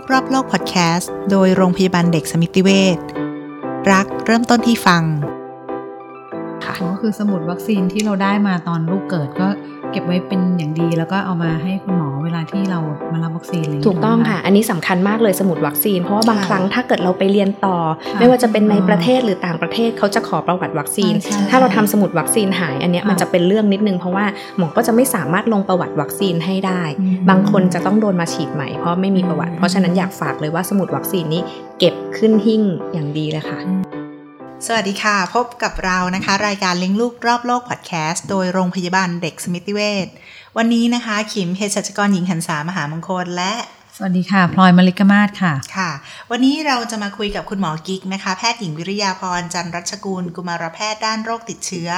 กรอบโลกพอดแคสต์โดยโรงพยาบาลเด็กสมิติเวชรักเริ่มต้นที่ฟัง ค่ะก็คือสมุดวัคซีนที่เราได้มาตอนลูกเกิดก็ เก็บไว้เป็นอย่างดีแล้วก็เอามาให้คุณหมอเวลาที่เรามารับวัคซีนเลยถูกต้องค่ะ อันนี้สำคัญมากเลยสมุดวัคซีน เพราะว่าบางครั้งถ้าเกิดเราไปเรียนต่อ ไม่ว่าจะเป็นในประเทศหรือต่างประเทศเขาจะขอประวัติวัคซีน ถ้าเราทำสมุดวัคซีนหายอันนี้มันจะเป็นเรื่องนิดนึงเพราะว่าหมอก็จะไม่สามารถลงประวัติวัคซีนให้ได้ บางคนจะต้องโดนมาฉีดใหม่เพราะไม่มีประวัติ เพราะฉะนั้นอยากฝากเลยว่าสมุดวัคซีนนี้เก็บขึ้นหิ้งอย่างดีเลยค่ะ สวัสดีค่ะ พบกับเรานะคะ รายการเลี้ยงลูกรอบโลกพอดแคสต์โดยโรงพยาบาลเด็กสมิติเวชวันนี้นะคะ ขิมเภสัชกรหญิงหันษามหามงคลและสวัสดีค่ะ พลอยมลิกมาศค่ะ ค่ะ วันนี้เราจะมาคุยกับคุณหมอกิ๊กนะคะ แพทย์หญิงวิริยาพร จันรัชกุลกุมารแพทย์ด้านโรคติดเชื้อ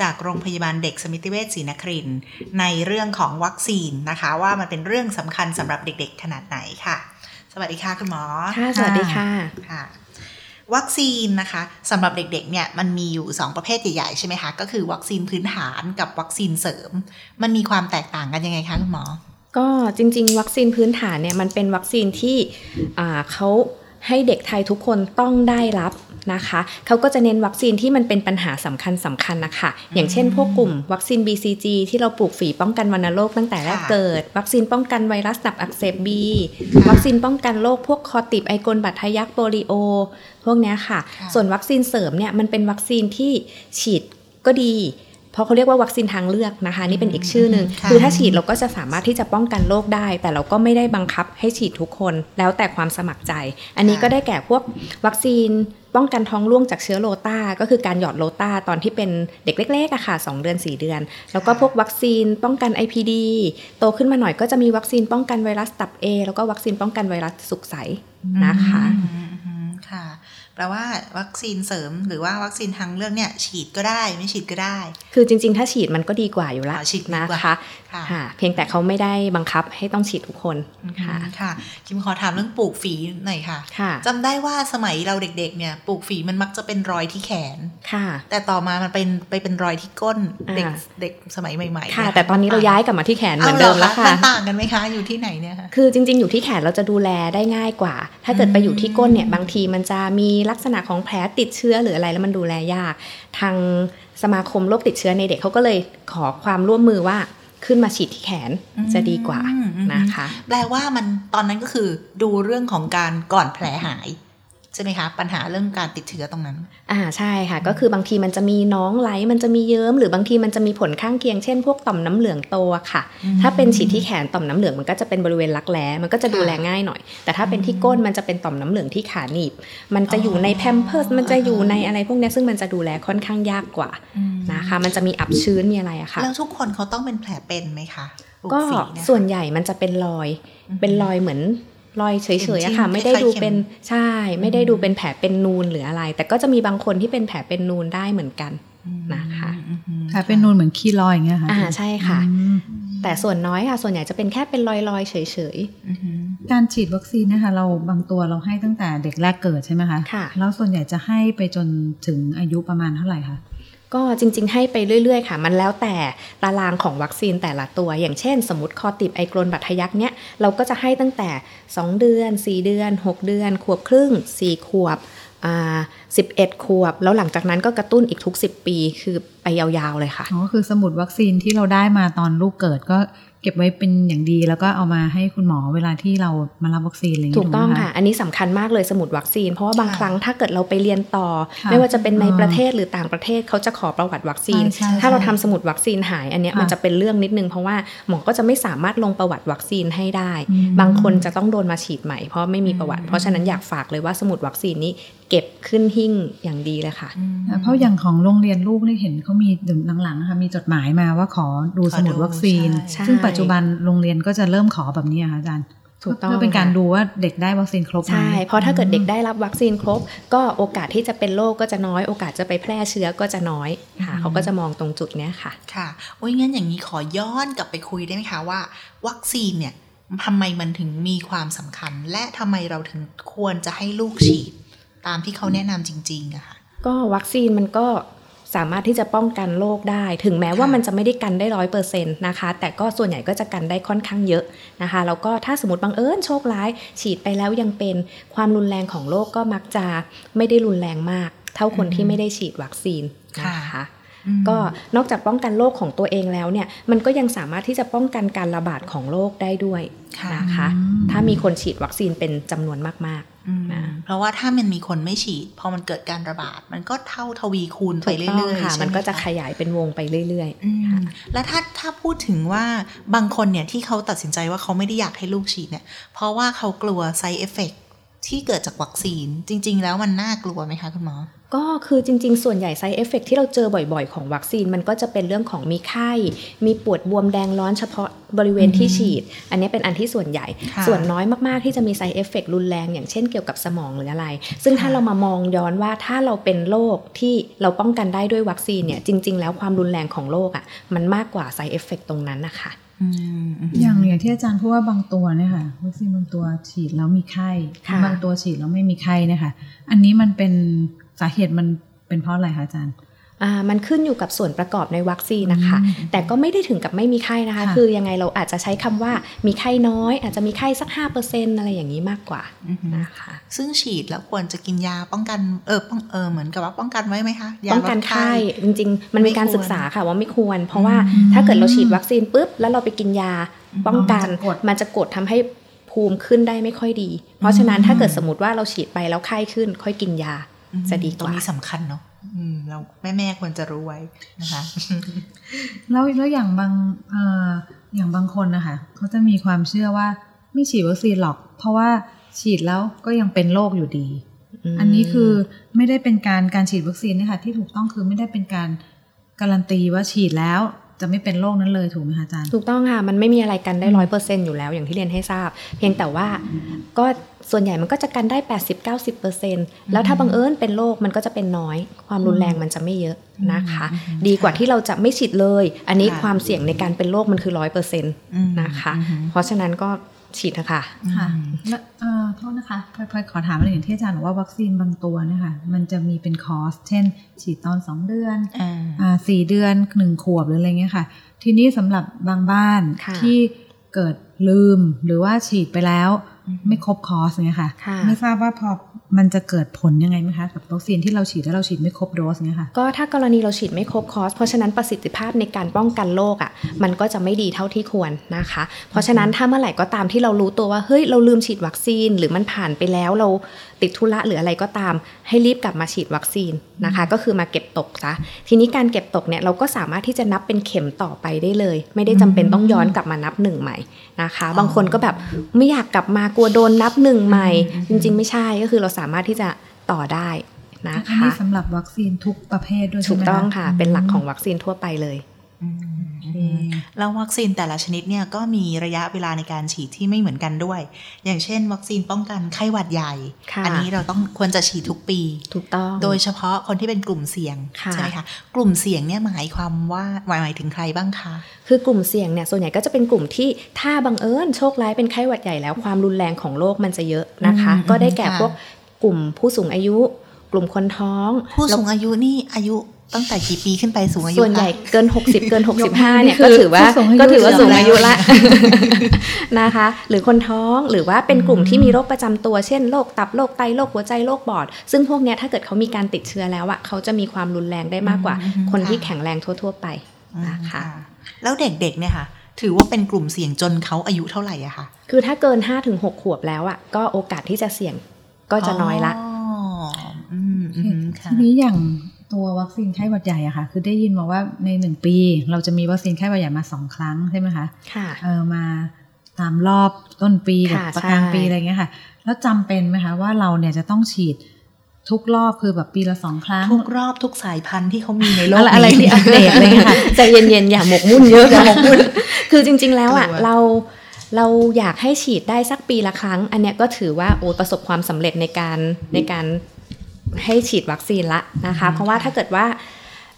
จากโรงพยาบาลเด็กสมิติเวชศรีนครินทร์ในเรื่องของวัคซีนนะคะ ว่ามันเป็นเรื่องสำคัญสำหรับเด็กๆ ขนาดไหนค่ะ สวัสดีค่ะคุณหมอ ค่ะ สวัสดีค่ะ ค่ะ วัคซีนนะคะสำหรับเด็กๆเนี่ยมันมีอยู่ 2 ประเภทใหญ่ๆใช่ไหมคะ ก็คือวัคซีนพื้นฐานกับวัคซีนเสริม มันมีความแตกต่างกันยังไงคะคุณหมอ ก็จริง ๆ วัคซีนพื้นฐานเนี่ยมันเป็นวัคซีนที่เขา ให้เด็กไทยทุกคนต้องได้รับนะคะเขาก็จะเน้นวัคซีนที่มันเป็นปัญหาสำคัญสำคัญนะคะอย่างเช่น พวกกลุ่มวัคซีน BCG ที่เราปลูกฝีป้องกันวัณโรคตั้งแต่แรกเกิด วัคซีนป้องกันไวรัสตับอักเสบบีวัคซีนป้องกันโรคพวกคอติบไอโกลบัตทะยักโปลิโอ พวกนี้ค่ะ ส่วนวัคซีนเสริมเนี่ยมันเป็นวัคซีนที่ฉีดก็ดี เพราะเขาเรียกว่าวัคซีนทางเลือกนะคะ นี่เป็นอีกชื่อหนึ่งคือถ้าฉีดเราก็จะสามารถที่จะป้องกันโรคได้ แต่เราก็ไม่ได้บังคับให้ฉีดทุกคน แล้วแต่ความสมัครใจ อันนี้ก็ได้แก่พวกวัคซีนป้องกันท้องร่วงจากเชื้อโรตาก็คือการหยอดโรตาตอนที่เป็นเด็กเล็กๆอะค่ะ 2 เดือน 4 เดือน แล้วก็พวกวัคซีนป้องกัน IPD โตขึ้นมาหน่อยก็จะมีวัคซีนป้องกันไวรัสตับ A แล้วก็วัคซีนป้องกันไวรัสสุกใสนะคะค่ะ แปลว่าวัคซีนเสริม หรือว่าวัคซีนทางเลือกเนี่ยฉีดก็ได้ไม่ฉีดก็ได้ คือจริง ๆ ถ้าฉีดมันก็ดีกว่าอยู่แล้วฉีดนะคะ ค่ะเพียงแต่เขาไม่ได้บังคับให้ต้องฉีดทุกคนค่ะค่ะคิมขอถามเรื่องปลูกฝีหน่อยค่ะจำได้ว่าสมัยเราเด็กๆเนี่ยปลูกฝีมันมักจะเป็นรอยที่แขนค่ะ แต่ต่อมามันเป็นไปเป็นรอยที่ก้นเด็กเด็กสมัยใหม่ๆค่ะ แต่ตอนนี้เราย้ายกลับมาที่แขนเหมือนเดิมแล้วค่ะต่างกันไหมคะอยู่ที่ไหนเนี่ยค่ะคือจริง ๆ อยู่ที่แขนเราจะดูแลได้ง่ายกว่า ถ้าเกิดไปอยู่ที่ก้นเนี่ยบางทีมันจะมีลักษณะของแผลติดเชื้อหรืออะไรแล้วมันดูแลยาก ทางสมาคมโรคติดเชื้อในเด็กเขาก็เลยขอความร่วมมือว่า ขึ้นมาฉีดที่แขนจะดีกว่านะคะ แปลว่ามันตอนนั้นก็คือดูเรื่องของการก่อนแผลหาย ใช่ไหมคะปัญหาเรื่องการติดเชื้อตรงนั้น อ่าใช่ค่ะ ก็คือบางทีมันจะมีน้องไหลมันจะมีเยิ้มหรือบางทีมันจะมีผลข้างเคียงเช่นพวกต่อมน้ำเหลืองโตค่ะ ถ้าเป็นฉีดที่แขนต่อมน้ำเหลืองมันก็จะเป็นบริเวณรักแร้มันก็จะดูแลง่ายหน่อย แต่ถ้าเป็นที่ก้นมันจะเป็นต่อมน้ำเหลืองที่ขาหนีบ มันจะอยู่ในแพมเพิร์สมันจะอยู่ในอะไรพวกนี้ซึ่งมันจะดูแลค่อนข้างยากกว่านะคะ มันจะมีอับชื้นมีอะไรอะค่ะแล้วทุกคนเขาต้องเป็นแผลเป็นไหมคะก็ส่วนใหญ่มันจะเป็นรอยเป็นรอยเหมือน รอยเฉยๆอะค่ะ ไม่ได้ดูเป็นใช่ ไม่ได้ดูเป็นแผลเป็นนูนหรืออะไร แต่ก็จะมีบางคนที่เป็นแผลเป็นนูนได้เหมือนกันนะคะแผลเป็นนูนเหมือนขี้รอยอย่างเงี้ยค่ะอ่าใช่ค่ะ แต่ส่วนน้อยค่ะ ส่วนใหญ่จะเป็นแค่เป็นรอยๆเฉยๆการฉีดวัคซีนนะคะ เราบางตัวเราให้ตั้งแต่เด็กแรกเกิดใช่ไหมคะค่ะแล้วส่วนใหญ่จะให้ไปจนถึงอายุประมาณเท่าไหร่คะ ก็จริง ๆ ให้ไปเรื่อย ๆ ค่ะ มันแล้วแต่ตารางของวัคซีนแต่ละตัว อย่างเช่น สมมติคอติบไอกรนบัตทยักเนี้ยเราก็จะให้ตั้งแต่ 2 เดือน 4 เดือน 6 เดือน ขวบครึ่ง 4 ขวบอ่า11ขวบ แล้วหลังจากนั้นก็กระตุ้นอีกทุก 10 ปีคือไปยาวๆเลยค่ะอ๋อคือสมุดวัคซีนที่เราได้มาตอนลูกเกิดก็ เก็บไว้เป็นอย่างดีแล้วก็เอามาให้คุณหมอเวลาที่เรามารับวัคซีนอะไรอย่างเงี้ยถูกต้องค่ะ อันนี้สำคัญมากเลยสมุดวัคซีน เพราะว่าบางครั้งถ้าเกิดเราไปเรียนต่อ ไม่ว่าจะเป็นในประเทศหรือต่างประเทศเขาจะขอประวัติวัคซีน ถ้าเราทำสมุดวัคซีนหายอันนี้มันจะเป็นเรื่องนิดนึง เพราะว่าหมอก็จะไม่สามารถลงประวัติวัคซีนให้ได้ บางคนจะต้องโดนมาฉีดใหม่เพราะไม่มีประวัติ เพราะฉะนั้นอยากฝากเลยว่าสมุดวัคซีนนี้ เก็บขึ้นหิ้งอย่างดีเลยค่ะ เพราะอย่างของโรงเรียนลูกนี่เห็นเขามีหลังๆค่ะมีจดหมายมาว่าขอดูสมุดวัคซีน ซึ่งปัจจุบันโรงเรียนก็จะเริ่มขอแบบนี้ค่ะอาจารย์ถูกต้องเพื่อเป็นการดูว่าเด็กได้วัคซีนครบใช่ เพราะถ้าเกิดเด็กได้รับวัคซีนครบ ก็โอกาสที่จะเป็นโรคก็จะน้อย โอกาสจะไปแพร่เชื้อก็จะน้อยค่ะเขาก็จะมองตรงจุดเนี้ยค่ะ ค่ะ โอ้ยงั้นอย่างนี้ขอย้อนกลับไปคุยได้ไหมคะว่า วัคซีนเนี่ยทำไมมันถึงมีความสำคัญ และทำไมเราถึงควรจะให้ลูกฉีด ตามที่เขาแนะนำจริงๆอะค่ะก็วัคซีนมันก็สามารถที่จะป้องกันโรคได้ ถึงแม้ว่ามันจะไม่ได้กันได้ร้อยเปอร์เซ็นต์นะคะ แต่ก็ส่วนใหญ่ก็จะกันได้ค่อนข้างเยอะนะคะ แล้วก็ถ้าสมมติบังเอิญโชคร้าย ฉีดไปแล้วยังเป็นความรุนแรงของโรคก็มักจะไม่ได้รุนแรงมาก เท่าคนที่ไม่ได้ฉีดวัคซีนนะคะ ก็นอกจากป้องกันโรคของตัวเองแล้วเนี่ยมันก็ยังสามารถที่จะป้องกันการระบาดของโรคได้ด้วยนะคะ ถ้ามีคนฉีดวัคซีนเป็นจำนวนมากๆนะเพราะว่าถ้ามันมีคนไม่ฉีด พอมันเกิดการระบาด มันก็เท่าทวีคูณไปเรื่อยๆค่ะใช่ไหมันก็จะขยายเป็นวงไปเรื่อยๆแล้วถ้าถ้าพูดถึงว่าบางคนเนี่ยที่เขาตัดสินใจว่าเขาไม่ได้อยากให้ลูกฉีดเนี่ยเพราะว่าเขากลัว side effect ที่เกิดจากวัคซีนจริง ๆ แล้วมันน่ากลัวไหมคะคุณหมอ ก็คือจริง ๆ ส่วนใหญ่ side effect ที่เราเจอบ่อยๆ ของวัคซีนมันก็จะเป็นเรื่องของมีไข้ มีปวดบวมแดงร้อนเฉพาะบริเวณที่ฉีด อันนี้เป็นอันที่ส่วนใหญ่ค่ะส่วนน้อยมากๆที่จะมี side effect รุนแรงอย่างเช่นเกี่ยวกับสมองหรืออะไร ซึ่งถ้าค่ะเรามามองย้อนว่าถ้าเราเป็นโรคที่เราป้องกันได้ด้วยวัคซีนเนี่ยจริง ๆ แล้วความรุนแรงของโรคอะมันมากกว่า side effect ตรงนั้นนะคะอืมอืมอย่างอย่างที่อาจารย์พูดว่าบางตัวเนี่ยค่ะวัคซีนบางตัวฉีดแล้วมีไข้ค่ะบางตัวฉีดแล้วไม่มีไข้เนี่ยค่ะ อันนี้มันเป็น สาเหตุมันเป็นเพราะอะไรคะอาจารย์อ่ามันขึ้นอยู่กับส่วนประกอบในวัคซีนนะคะอืมแต่ก็ไม่ได้ถึงกับไม่มีไข้นะคะค่ะคือยังไงเราอาจจะใช้คำว่ามีไข้น้อย อาจจะมีไข้สัก 5%อะไรอย่างนี้มากกว่าอือหือนะคะ ซึ่งฉีดแล้วควรจะกินยาป้องกันเออป้องเออเหมือนกับว่าป้องกันไว้ไหมคะยาป้องกันลดไข้จริง ๆ มันมีการไม่ควรศึกษาค่ะว่าไม่ควร เพราะว่าอืมถ้าเกิดเราฉีดวัคซีนปุ๊บแล้วเราไปกินยาป้องกันอ๋อมันจะกดมันจะกดทำให้ภูมิขึ้นได้ไม่ค่อยดี เพราะฉะนั้นถ้าเกิดสมมติว่าเราฉีดไปแล้วไข้ขึ้น ค่อยกินยาอืม จะดีกตรงว่านี้สำคัญเนาะอืมเราแม่แม่ๆควรจะรู้ไว้นะคะแล้วแล้วอย่างบางเอ่ออย่างบางคนนะคะเขาจะมีความเชื่อว่าไม่ฉีดวัคซีนหรอก เพราะว่าฉีดแล้วก็ยังเป็นโรคอยู่ดีมอันนี้คือไม่ได้เป็นการการฉีดวัคซีนเนี่ยค่ะที่ถูกต้องคือไม่ได้เป็นการการันตีว่าฉีดแล้วจะไม่เป็นโรคนั้นเลยถูกไหมคะอาจารย์ ถูกต้องค่ะ มันไม่มีอะไรกันได้ร้อยเปอร์เซ็นอยู่แล้วอย่างที่เรียนให้ทราบ เพียงแต่ว่าก็ ส่วนใหญ่มันก็จะกันได้ 80-90%เปอร์เซ็นแล้วถ้าบังเอิญเป็นโรคมันก็จะเป็นน้อย ความรุนแรงมันจะไม่เยอะนะคะ ดีกว่าที่เราจะไม่ฉีดเลย อันนี้ค่ะความเสี่ยงในการเป็นโรคมันคือร้อยเปอร์เซ็นต์อืมนะคะอืมเพราะฉะนั้นก็ฉีดนะคะค่ะแล้วเอ่อโทษนะคะพลอยพลอยขอถามอะไรอย่างที่อาจารย์บอกว่าวัคซีนบางตัวเนี่ยค่ะมันจะมีเป็นคอร์สเช่น ฉีดตอนสองเดือนอ่าอ่าสี่เดือนหนึ่งขวบหรืออะไรเงี้ยค่ะ ทีนี้สำหรับบางบ้านค่ะที่เกิดลืมหรือว่าฉีดไปแล้วอืม ไม่ครบคอร์สเนี่ยค่ะค่ะไม่ทราบว่าพอ มันจะเกิดผลยังไงไหมคะกับวัคซีนที่เราฉีดแล้วเราฉีดไม่ครบโดสเนี่ยค่ะก็ถ้ากรณีเราฉีดไม่ครบคอสเพราะฉะนั้นประสิทธิภาพในการป้องกันโรคอะมันก็จะไม่ดีเท่าที่ควรนะคะ เพราะฉะนั้นถ้าเมื่อไหร่ก็ตามที่เรารู้ตัวว่าเฮ้ยเราลืมฉีดวัคซีน หรือมันผ่านไปแล้วเราติดธุระหรืออะไรก็ตาม ให้รีบกลับมาฉีดวัคซีนนะคะ ก็คือมาเก็บตกซะทีนี้การเก็บตกเนี่ยเราก็สามารถที่จะนับเป็นเข็มต่อไปได้เลย ไม่ได้จำเป็นต้องย้อนกลับมานับหนึ่งใหม่นะคะ บางคนก็แบบไม่อยากกลับมากลัวโดนนับหนึ่งใหม่ จริง ๆ ไม่ใช่ก็คือเราสามารถที่จะต่อได้นะอันคะนี้สำหรับวัคซีนทุกประเภทด้วยใช่ถูไหกมต้องค่ะ เป็นหลักของวัคซีนทั่วไปเลยอืมแล้ววัคซีนแต่ละชนิดเนี่ยก็มีระยะเวลาในการฉีดที่ไม่เหมือนกันด้วย อย่างเช่น วัคซีนป้องกันไข้หวัดใหญ่ค่ะอันี้เราต้องควรจะฉีดทุกปี ถูกต้อง โดยเฉพาะคนที่เป็นกลุ่มเสี่ยงค่ะใช่ไหมคะ กลุ่มเสี่ยงเนี่ยหมายความว่าหมายหมายถึงใครบ้างคะ คือกลุ่มเสี่ยงเนี่ยส่วนใหญ่ก็จะเป็นกลุ่มที่ถ้าบังเอิญโชคร้ายเป็นไข้หวัดใหญ่แล้วความรุนแรงของโรคมันจะเยอะนะคะอืมก็ได้แก่ค่ะพวก กลุ่มผู้สูงอายุ กลุ่มคนท้อง ผู้สูงอายุนี่อายุตั้งแต่กี่ปีขึ้นไปสูงอายุส่วนใหญ่คะเกิน 60 เกินยกมือ65เนี่ยนี่คืก็อถือว่าผู้สูงอายุก็ถือว่าสูงอายุละเสียนะคะ หรือคนท้องหรือว่าเป็นกลุ่มที่มีโรคประจำตัวเช่นโรคตับโรคไตโรคหัวใจโรคบอด ซึ่งพวกเนี้ยถ้าเกิดเขามีการติดเชื้อแล้วอะเขาจะมีความรุนแรงได้มากกว่าอืมคนที่ค่ะแข็งแรงทั่ว ๆ ไปนะคะอืมแล้วเด็กๆเนี่ยค่ะถือว่าเป็นกลุ่มเสี่ยงจนเขาอายุเท่าไหร่อะคะคือถ้าเกิน5-6ขวบแล้วอะก็โอกาสที่จะเสี่ยง ก็จะน้อยละอ๋ออืมอืมค่ะทีนี้อย่างตัววัคซีนไข้หวัดใหญ่อะค่ะ คือได้ยินมาว่าในหนึ่งปี เราจะมีวัคซีนไข้หวัดใหญ่มาสองครั้งใช่ไหมคะค่ะเออมาตามรอบต้นปีกับค่ะประกลางใช่ปีอะไรเงี้ยค่ะ แล้วจำเป็นไหมคะว่าเราเนี่ยจะต้องฉีดทุกรอบคือแบบปีละสองครั้ง ทุกรอบทุกสายพันธุ์ที่เขามีในโลกอะไรอะไรที่อัปเดตอะไรเงี้ยค่ะใจเย็นๆอย่าหมกมุ่นเยอะอย่าหมกมุ่น คือจริง ๆ แล้วอะกลัวเรา เราอยากให้ฉีดได้สักปีละครั้ง อันเนี้ยก็ถือว่าโอ้ประสบความสำเร็จในการในการให้ฉีดวัคซีนละนะคะ เพราะว่าถ้าเกิดว่า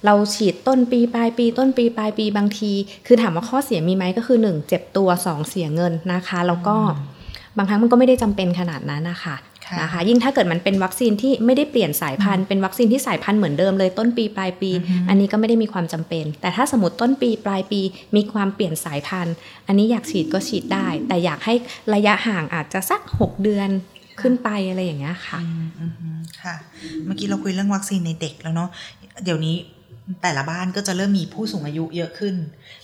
เราฉีดต้นปีปลายปีต้นปีปลายปีบางที คือถามว่าข้อเสียมีไหมก็คือ 1 เจ็บตัว 2 เสียเงินนะคะ แล้วก็บางครั้งมันก็ไม่ได้จำเป็นขนาดนั้นนะคะค่ะ นะคะยิ่งถ้าเกิดมันเป็นวัคซีนที่ไม่ได้เปลี่ยนสายพันธุ์เป็นวัคซีนที่สายพันธุ์เหมือนเดิมเลยต้นปีปลายปีอือฮึอันนี้ก็ไม่ได้มีความจำเป็น แต่ถ้าสมมติต้นปีปลายปีมีความเปลี่ยนสายพันธุ์ อันนี้อยากฉีดก็ฉีดได้ แต่อยากให้ระยะห่างอาจจะสัก 6 เดือนขึ้นไปอะไรอย่างเงี้ยค่ะอืมอืมอืมค่ะ เมื่อกี้เราคุยเรื่องวัคซีนในเด็กแล้วเนาะเดี๋ยวนี้แต่ละบ้านก็จะเริ่มมีผู้สูงอายุเยอะขึ้น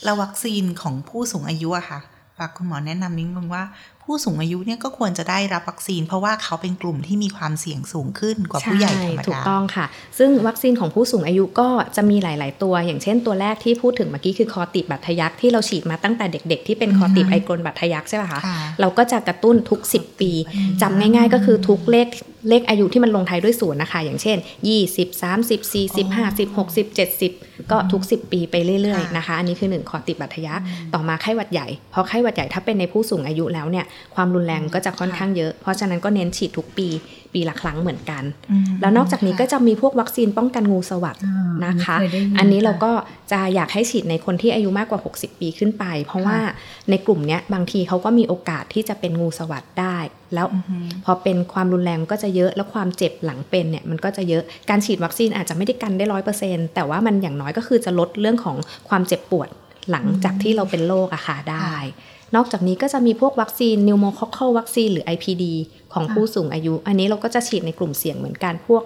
แล้ววัคซีนของผู้สูงอายุอะค่ะฝากคุณหมอแนะนำนิดนึงว่า ผู้สูงอายุเนี่ยก็ควรจะได้รับวัคซีน เพราะว่าเขาเป็นกลุ่มที่มีความเสี่ยงสูงขึ้นกว่าผู้ใหญ่ธรรมถูกดาต้องค่ะ ซึ่งวัคซีนของผู้สูงอายุก็จะมีหลาย ๆ ตัว อย่างเช่นตัวแรกที่พูดถึงเมื่อกี้คือคอติบบัตทะยักที่เราฉีดมาตั้งแต่เด็ก ๆ ที่เป็นคอติบอือฮึไอกรนบัตทะยักใช่ป่ะคะค่ะเราก็จะกระตุ้นทุก 10 ปีจำง่าย ๆ ก็คือทุกเลข เลขอายุที่มันลงท้ายด้วยศูนย์นะคะ อย่างเช่น 20 30 40 50 60 70 ก็ทุก 10 ปีไปเรื่อยค่ะๆนะคะ อันนี้คือ 1 คอติบบัตทะยักต่อมาไข้หวัดใหญ่พอไข้หวัดใหญ่ถ้าเป็นในผู้สูงอายุแล้วเนี่ยความรุนแรงก็จะค่อนข้างเยอะ เพราะฉะนั้นก็เน้นฉีดทุกปีปีละครั้งเหมือนกันอืมแล้วนอกจากนี้ก็จะมีพวกวัคซีนป้องกันงูสวัสดอ่านะคะเคยได้ยินอันนี้เราค่ะก็จะอยากให้ฉีดในคนที่อายุมากกว่า 60 ปีขึ้นไป เพราะว่าในกลุ่มเนี้ยบางทีเขาก็มีโอกาสที่จะเป็นงูสวัสดได้ แล้วอือฮึพอเป็นความรุนแรงก็จะเยอะแล้วความเจ็บหลังเป็นเนี่ยมันก็จะเยอะการฉีดวัคซีนอาจจะไม่ได้กันได้ร้อยเปอร์เซ็นต์แต่ว่ามันอย่างน้อยก็คือจะลดเรื่องของความเจ็บปวดหลังจากที่เราเป็นโรคอะค่ะได้ นอกจากนี้ก็จะมีพวกวัคซีนนิวโมคอค a l วัคซีนหรือ IPD ของผู้สูงอายุ อันนี้เราก็จะฉีดในกลุ่มเสี่ยงเหมือนกันพวก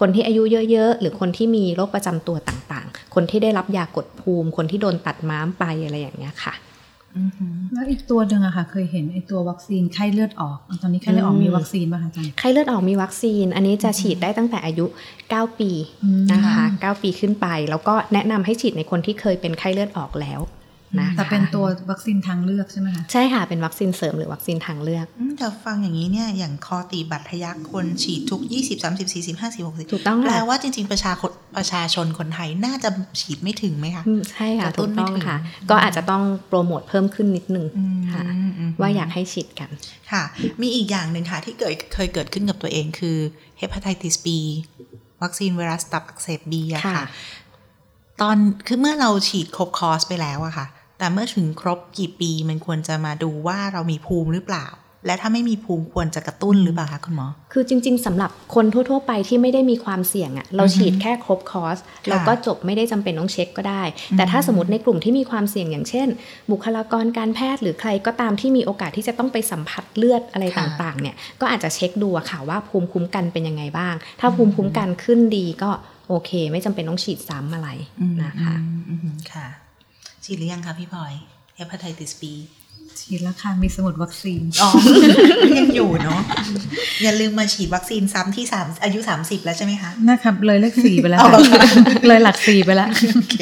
คนที่อายุเยอะๆ หรือคนที่มีโรคประจำตัวต่างๆ คนที่ได้รับยากดภูมิ คนที่โดนตัดม้ามไปอะไรอย่างเงี้ยค่ะอือฮึแล้วอีกตัวหนึ่งอะค่ะ เคยเห็นไอตัววัคซีนไข้เลือดออก ตอนนี้ไข้เลือดออกอืมมีวัคซีนป่ะคะอาจารย์ไข้เลือดออกมีวัคซีน อันนี้จะฉีดได้ตั้งแต่อายุ 9 ปีอืมนะคะค่ะ9 ปีขึ้นไป แล้วก็แนะนำให้ฉีดในคนที่เคยเป็นไข้เลือดออกแล้ว นะคะแต่เป็นตัววัคซีนทางเลือกใช่ไหมคะใช่ค่ะเป็นวัคซีนเสริมหรือวัคซีนทางเลือกอืมแต่ฟังอย่างนี้เนี่ยอย่างคอตีบัตรทะยักคนฉีดทุก 20 30 40 50 60ถูกต้องแปลค่ะว่าจริง ๆ ประชาคนประชาชนคนไทยน่าจะฉีดไม่ถึงไหมคะอืมใช่ค่ะกระตุ้ถูนกไม่ต้องถึงค่ะ ก็อาจจะต้องโปรโมทเพิ่มขึ้นนิดนึงอืมค่ะอืมว่าอยากให้ฉีดกันค่ะ มีอีกอย่างหนึ่งค่ะที่เกิดเคยเกิดขึ้นกับตัวเองคือเฮป a ไทติส B วัคซีนไวรัสตับอักเสบ B อะค่ะค่ะ ตอนคือเมื่อเราฉีดครบคอร์สไปแล้วอะค่ะ แต่เมื่อถึงครบกี่ปีมันควรจะมาดูว่าเรามีภูมิหรือเปล่า และถ้าไม่มีภูมิควรจะกระตุ้นหรือเปล่าคะคุณหมอ คือจริง ๆสำหรับคนทั่ว ๆ ไปที่ไม่ได้มีความเสี่ยงอะ่ะเราฉีดแค่ครบคอร์สเราก็จบไม่ได้จำเป็นต้องเช็คก็ได้ แต่ถ้าสมมติในกลุ่มที่มีความเสี่ยงอย่างเช่น บุคลากรการแพทย์หรือใครก็ตามที่มีโอกาสที่จะต้องไปสัมผัสเลือดอะไรค่ะต่างๆเนี่ยก็อาจจะเช็คดูอะค่ะว่าภูมิคุ้มกันเป็นยังไงบ้าง ถ้าภูมิคุ้มกันขึ้นดีก็โอเค ไม่จำเป็นต้องฉีดซ้ำอะไรอืมนะคะอืมอืมค่ะ ฉีดหรือยังคะพี่พลอยเฮป a ไทติส B ฉีดแล้วค่ะมีสมุดวัคซีนอ๋อยังอยู่เนาะอย่าลืมมาฉีดวัคซีนซ้ำที่สามอายุ30แล้วใช่ไหมคะนะครับเลยเลขสี่ไปแล้วเอาค่ะเหรอคะเลยหลักสี่ไปแล้วโอเค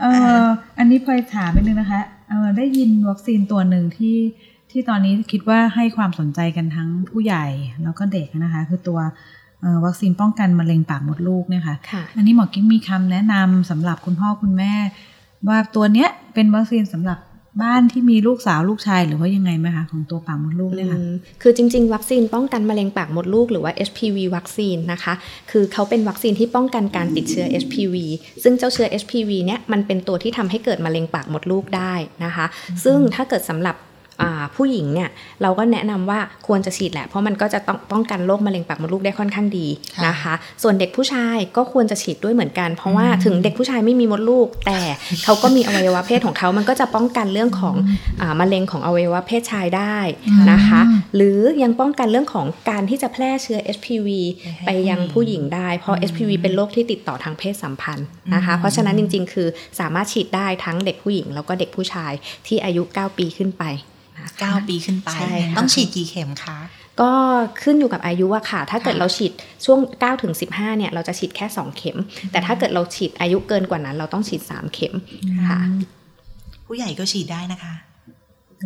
เอออันนี้พลอยถามไปนึงนะคะเออได้ยินวัคซีนตัวหนึ่งที่ที่ตอนนี้คิดว่าให้ความสนใจกันทั้งผู้ใหญ่แล้วก็เด็กนะคะ คือตัวเอ่อวัคซีนป้องกันมะเร็งปากมดลูกเนี่ยค่ะค่ะอันนี้หมอกิ๊กมีคำแนะนำสำหรับคุณพ่อคุณแม่ ว่าตัวเนี้ยเป็นวัคซีนสำหรับบ้านที่มีลูกสาวลูกชายหรือว่ายังไงไหมคะของตัวปากมดลูกเนี่ยค่ะอืมคือจริง ๆ วัคซีนป้องกันมะเร็งปากมดลูกหรือว่า HPV วัคซีนนะคะ คือเขาเป็นวัคซีนที่ป้องกันการติดเชื้อ HPV ซึ่งเจ้าเชื้อ HPV เนี่ยมันเป็นตัวที่ทำให้เกิดมะเร็งปากมดลูกได้นะคะ ซึ่งถ้าเกิดสำหรับอ่า ผู้หญิงเนี่ยเราก็แนะนำว่าควรจะฉีดแหละ เพราะมันก็จะต้องป้องกันโรคมะเร็งปากมดลูกได้ค่อนข้างดีค่ะนะคะ ส่วนเด็กผู้ชายก็ควรจะฉีดด้วยเหมือนกัน เพราะว่าถึงเด็กผู้ชายไม่มีมดลูก แต่เขาก็มีอวัยวะเพศของเขามันก็จะป้องกันเรื่องของอ่ามะเร็งของอวัยวะเพศชายได้นะคะอืมหรือยังป้องกันเรื่องของการที่จะแพร่เชื้อ HPV ไปยังผู้หญิงได้ เพราะ HPV เป็นโรคที่ติดต่อทางเพศสัมพันธ์นะคะ เพราะฉะนั้นจริง ๆ คือสามารถฉีดได้ทั้งเด็กผู้หญิงแล้วก็เด็กผู้ชายที่อายุ 9 ปีขึ้นไปนะคะ 9 ปีขึ้นไปใช่ค่ะต้องฉีดกี่เข็มคะ ก็ขึ้นอยู่กับอายุอะค่ะ ถ้าเกิดค่ะเราฉีดช่วง9ถึง15เนี่ยเราจะฉีดแค่ 2 เข็ม แต่ถ้าเกิดเราฉีดอายุเกินกว่านั้น เราต้องฉีด 3 เข็มค่ะ ผู้ใหญ่ก็ฉีดได้นะคะ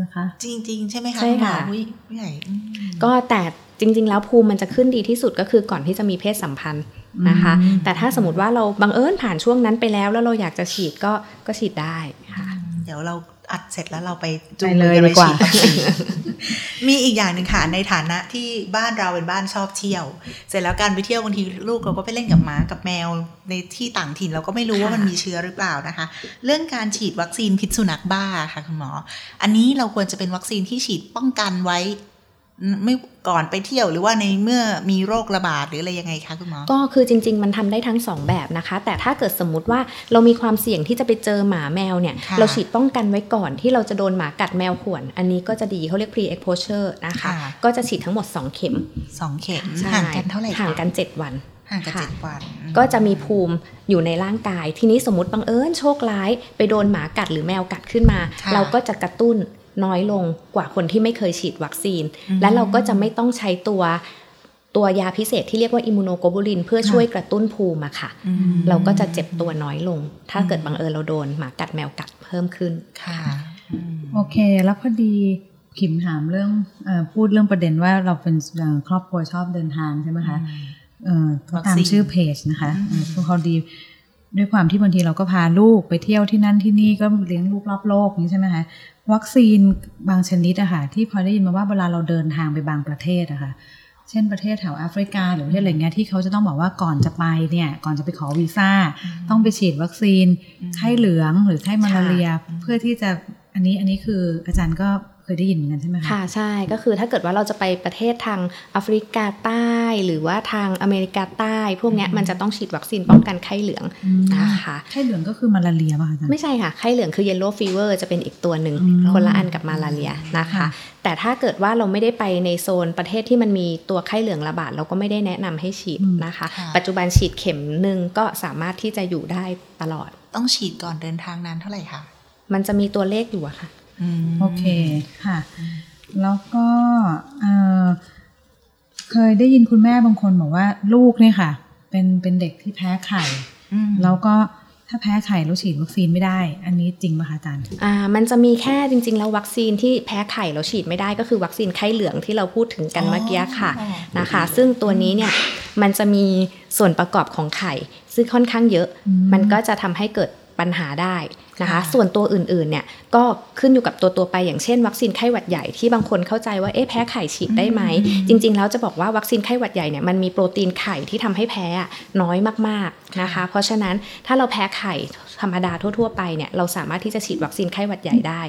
นะคะจริง ๆ ใช่ไหมคะใช่ณหมอค่ะผู้ผู้ใหญ่อืมก็แต่จริง ๆ แล้วภูมิมันจะขึ้นดีที่สุดก็คือก่อนที่จะมีเพศสัมพันธ์นะคะอืมแต่ถ้าสมมติว่าเราบังเอิญผ่านช่วงนั้นไปแล้ว แล้วเราอยากจะฉีดก็ก็ฉีดได้ค่ะ เดี๋ยวเรา อัดเสร็จแล้วเราไปจูไปงเลยมือกันไปดีกว่าฉีดวัคซีนมีอีกอย่างหนึ่งค่ะในฐานะที่บ้านเราเป็นบ้านชอบเที่ยว เสร็จแล้วการไปเที่ยวบางทีลูกเราก็ไปเล่นกับหมากับแมวในที่ต่างถิ่นเราก็ไม่รู้ว่าค่ะมันมีเชื้อหรือเปล่านะคะ เรื่องการฉีดวัคซีนพิษสุนัขบ้าค่ะคุณหมอ อันนี้เราควรจะเป็นวัคซีนที่ฉีดป้องกันไว้ ไม่ก่อนไปเที่ยวหรือว่าในเมื่อมีโรคระบาดหรืออะไรยังไงคะคุณหมอ ก็คือจริง ๆ มันทำได้ทั้ง 2 แบบนะคะ แต่ถ้าเกิดสมมุติว่าเรามีความเสี่ยงที่จะไปเจอหมาแมวเนี่ยค่ะเราฉีดป้องกันไว้ก่อนที่เราจะโดนหมากัดแมวข่วน อันนี้ก็จะดีเขาเรียก pre exposure นะคะค่ะก็จะฉีดทั้งหมด 2 เข็มสองเข็มใช่ห่างกันเท่าไหร่คะห่างกัน 7 วันห่างกันค่ะเจ็ดวันอืมก็จะมีภูมิอยู่ในร่างกาย ทีนี้สมมติบังเอิญโชคร้าย ไปโดนหมากัดหรือแมวกัดขึ้นมาค่ะเราก็จะกระตุ้น น้อยลงกว่าคนที่ไม่เคยฉีดวัคซีนอืมและเราก็จะไม่ต้องใช้ตัวตัวยาพิเศษที่เรียกว่าอิมมูโนโกบูลิน เพื่อช่วยกระตุ้นภูมิอะค่ะอืมเราก็จะเจ็บตัวน้อยลง ถ้าเกิดบังเอิญเราโดนหมากัดแมวกัดเพิ่มขึ้นค่ะอืมโอเค แล้วพอดีขิมถามเรื่องเออพูดเรื่องประเด็นว่าเราเป็นเอ่อครอบครัวชอบเดินทางใช่ไหมคะเออก็ตามวัคซีนชื่อเพจนะคะอืมเออพอดีด้วยความที่บางทีเราก็พาลูกไปเที่ยวที่นั่นที่นี่ก็เลี้ยงลูกรอบโลกนี้ใช่ไหมคะ วัคซีนบางชนิดอะค่ะที่พอได้ยินมาว่าเวลาเราเดินทางไปบางประเทศอะค่ะเช่นประเทศแถวแอฟริกา หรือประเทศอะไรเงี้ยที่เขาจะต้องบอกว่าก่อนจะไปเนี่ยก่อนจะไปขอวีซ่า ต้องไปฉีดวัคซีนอืมไข้เหลืองหรือไข้มาลาเรียค่ะเพื่อที่จะอันนี้อันนี้คืออาจารย์ก็ เคยได้ยินเหมือนกันใช่ไหมคะค่ะใช่ก็คือถ้าเกิดว่าเราจะไปประเทศทางแอฟริกาใต้ หรือว่าทางอเมริกาใต้ พวกเนี้ยมันจะต้องฉีดวัคซีนป้องกันไข้เหลืองอืมนะคะไข้เหลืองก็คือมาลาเรียป่ะคะอาจารย์ไม่ใช่ค่ะไข้เหลืองคือ yellow fever จะเป็นอีกตัวหนึ่งอืมคนละอันกับมาลาเรียนะคะค่ะแต่ถ้าเกิดว่าเราไม่ได้ไปในโซนประเทศที่มันมีตัวไข้เหลืองระบาดเราก็ไม่ได้แนะนำให้ฉีดอืมนะคะค่ะปัจจุบันฉีดเข็มหนึ่งก็สามารถที่จะอยู่ได้ตลอด ต้องฉีดก่อนเดินทางนานเท่าไหร่คะมันจะมีตัวเลขอยู่อะค่ะม โอเคค่ะ แล้วก็เอ่อเคยได้ยินคุณแม่บางคนบอกว่าลูกเนี่ยค่ะ เป็นเป็นเด็กที่แพ้ไข่อืมแล้วก็ถ้าแพ้ไข่แล้วฉีดวัคซีนไม่ได้ อันนี้จริงป่ะคะอาจารย์ อ่า มันจะมีแค่จริง ๆ แล้ววัคซีนที่แพ้ไข่เราฉีดไม่ได้ก็คือวัคซีนไข้เหลืองที่เราพูดถึงกันเมื่อกี้ค่ะอ๋อนะคะ ซึ่งตัวนี้เนี่ยมันจะมีส่วนประกอบของไข่ ซึ่งค่อนข้างเยอะอืมมันก็จะทำให้เกิดปัญหาได้ นะคะค่ะส่วนตัวอื่นๆเนี่ยก็ขึ้นอยู่กับตัวตัวๆไปอย่างเช่น วัคซีนไข้หวัดใหญ่ที่บางคนเข้าใจว่าเอ๊ะแพ้ไข่ฉีดได้ไหม จริง ๆ แล้วจะบอกว่าวัคซีนไข้หวัดใหญ่เนี่ยมันมีโปรตีนไข่ที่ทำให้แพ้อะน้อยมากๆนะคะ เพราะฉะนั้นถ้าเราแพ้ไข่ธรรมดาทั่ว ๆ ไปเนี่ยเราสามารถที่จะฉีดวัคซีนไข้หวัดใหญ่ได้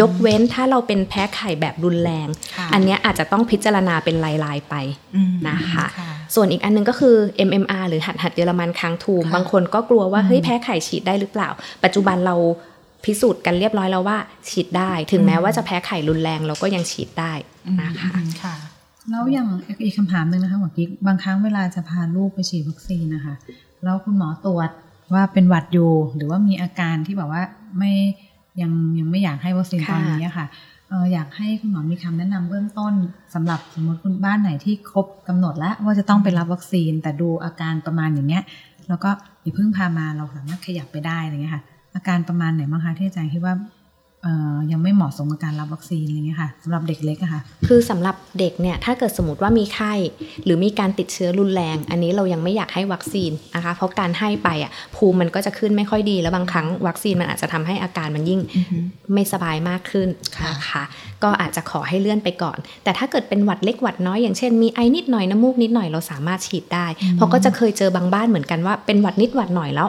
ยกเว้นถ้าเราเป็นแพ้ไข่แบบรุนแรงค่ะอันเนี้ยอาจจะต้องพิจารณาเป็นลายๆไปอืมนะคะค่ะส่วนอีกอันหนึงก็คือ MMR หรือหัดหัดเยอรมันค้างทูมค่ะบางคนก็กลัวว่าเฮ้ยแพ้ไข่ฉีดได้หรือเปล่า ปัจจุบันเรา พิสูจน์กันเรียบร้อยแล้วว่าฉีดได้ ถึงแม้ว่าจะแพ้ไข่รุนแรงเราก็ยังฉีดได้นะคะอืมค่ะแล้วอย่างอีกคำถามหนึ่งนะคะหมอกิ๊กบางครั้งเวลาจะพาลูกไปฉีดวัคซีนนะคะแล้วคุณหมอตรวจว่าเป็นหวัดอยู่ หรือว่ามีอาการที่แบบว่าไม่ยังยังไม่อยากให้วัคซีนตค่ะอนนี้อะค่ะเอออยากให้คุณหมอมีคำแนะนำเบื้องต้นสำหรับสมมติคุณบ้านไหนที่ครบกำหนดแล้ว ว่าจะต้องไปรับวัคซีนแต่ดูอาการประมาณอย่างเงี้ย แล้วก็อย่าเพิ่งพามาเราสามารถขยับไปได้อะไรเงี้ยค่ะ อาการประมาณไหนบ้างคะที่อาจารย์คิดว่าเอ่อยังไม่เหมาะสมกับการรับวัคซีนอะไรเงี้ยค่ะสำหรับเด็กเล็กอะค่ะ คือสำหรับเด็กเนี่ยถ้าเกิดสมมติว่ามีไข้ หรือมีการติดเชื้อรุนแรง อันนี้เรายังไม่อยากให้วัคซีนนะคะ เพราะการให้ไปอะภูมิมันก็จะขึ้นไม่ค่อยดีแล้วบางครั้งวัคซีนมันอาจจะทำให้อาการมันยิ่งอือฮึไม่สบายมากขึ้นค่ะนะคะก็อาจจะขอให้เลื่อนไปก่อน แต่ถ้าเกิดเป็นหวัดเล็กหวัดน้อยอย่างเช่นมีไอนิดหน่อยน้ำมูกนิดหน่อยเราสามารถฉีดได้อืมเพราะก็จะเคยเจอบางบ้านเหมือนกันว่าเป็นหวัดนิดหวัดหน่อยแล้ว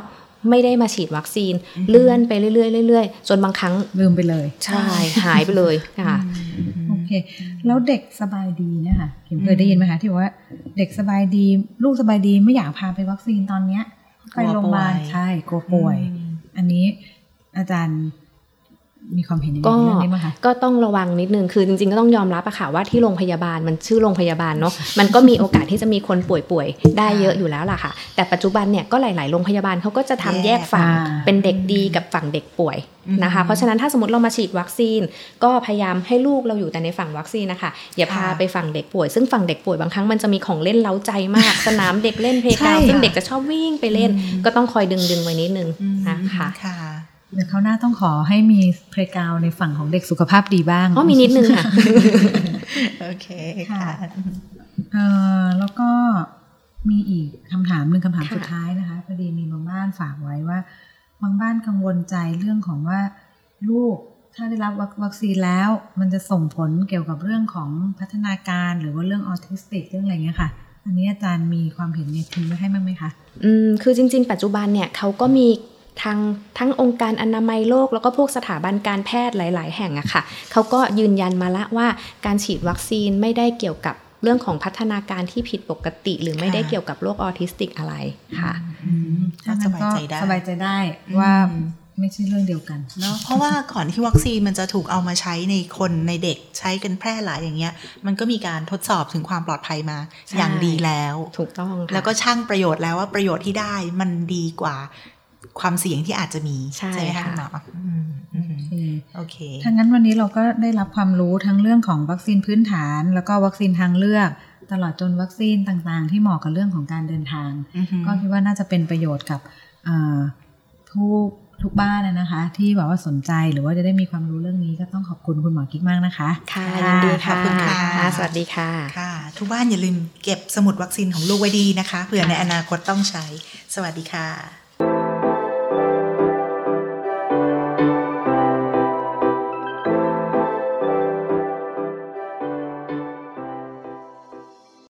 ไม่ได้มาฉีดวัคซีนเลื่อนไปเรื่อยๆเรื่อยๆจนบางครั้งลืมไปเลย ใช่หายไปเลยค่ะโอเค แล้วเด็กสบายดีเนี่ยค่ะเห็นเคยได้ยินไหมคะที่ว่าเด็กสบายดี ลูกสบายดีไม่อยากพาไปวัคซีนตอนเนี้ยไปโรงพยาบาลกลัวป่วยใช่กลัวป่วยอืมอันนี้อาจารย์ มีความเห็นยังไงก็ในเรื่องนี้ไหมคะก็ต้องระวังนิดนึงคือจริงๆก็ต้องยอมรับอะค่ะว่าที่โรงพยาบาลมันชื่อโรงพยาบาลเนาะมันก็มีโอกาสที่จะมีคนป่วยๆได้เยอะอยู่แล้วล่ะค่ะ แต่ปัจจุบันเนี่ยก็หลายๆโรงพยาบาลเขาก็จะทำแยกฝั่งอ่าเป็นเด็กดีกับฝั่งเด็กป่วยนะคะเพราะฉะนั้นถ้าสมมติเรามาฉีดวัคซีน ก็พยายามให้ลูกเราอยู่แต่ในฝั่งวัคซีนนะคะอย่าพาค่ะไปฝั่งเด็กป่วย ซึ่งฝั่งเด็กป่วยบางครั้งมันจะมีของเล่นเล้าใจมาก สนามเด็กเล่นเพลย์กราวใช่ซึ่งเด็กจะชอบวิ่งไปเล่น ก็ต้องคอยดึงๆไว้นิดนึงอืมนะคะค่ะ เดี๋ยวเขาวหน้าต้องขอให้มีเพลกาวในฝั่งของเด็กสุขภาพดีบ้างอ๋อมีนิดนึงค่ะ โอเคค่ะเอ่อแล้วก็มีอีกคำถามหนึ่งคำถามค่ะสุดท้ายนะคะพอดีมีบางบ้านฝากไว้ว่า บางบ้านกังวลใจเรื่องของว่าลูกถ้าได้รับวัควัคซีนแล้ว มันจะส่งผลเกี่ยวกับเรื่องของพัฒนาการหรือว่าเรื่องออทิสติกเรื่องอะไรเงี้ยค่ะอันนี้อาจารย์มีความเห็นในทิ้งไว้ให้บ้างไหมคะ อืม คือจริง ๆ ปัจจุบันเนี่ยเขาก็มี ทางทั้งองค์การอนามัยโลก แล้วก็พวกสถาบันการแพทย์หลาย ๆ แห่งอะค่ะเขาก็ยืนยันมาละว่าการฉีดวัคซีนไม่ได้เกี่ยวกับเรื่องของพัฒนาการที่ผิดปกติ หรือไม่ได้เกี่ยวกับโรคออทิสติกอะไรค่ะก็สบายใจได้สบายใจได้ว่าไม่ใช่เรื่องเดียวกันเนาะเพราะว่าก่อนที่วัคซีนมันจะถูกเอามาใช้ในคนในเด็กใช้กันแพร่หลายอย่างเงี้ย มันก็มีการทดสอบถึงความปลอดภัยมาใช่อย่างดีแล้ว ถูกต้องค่ะแล้วก็ช่างประโยชน์แล้วว่าประโยชน์ที่ได้มันดีกว่า ความเสี่ยงที่อาจจะมีใช่ไหมคะค่ะคุณหมออืมอืมโอเคโอเคถ้างั้นวันนี้เราก็ได้รับความรู้ทั้งเรื่องของวัคซีนพื้นฐาน แล้วก็วัคซีนทางเลือก ตลอดจนวัคซีนต่างๆ ที่เหมาะกับเรื่องของการเดินทางอือฮึก็คิดว่าน่าจะเป็นประโยชน์กับเอ่อผู้ทุกบ้านนะคะ ที่แบบว่าสนใจหรือว่าจะได้มีความรู้เรื่องนี้ก็ต้องขอบคุณคุณหมอกิ๊กมากนะคะ ค่ะค่ะยินดีขอบคุณค่ะสวัสดีค่ะค่ะ ทุกบ้านอย่าลืมเก็บสมุดวัคซีนของลูกไว้ดีนะคะเผื่อในอนาคตต้องใช้ สวัสดีค่ะ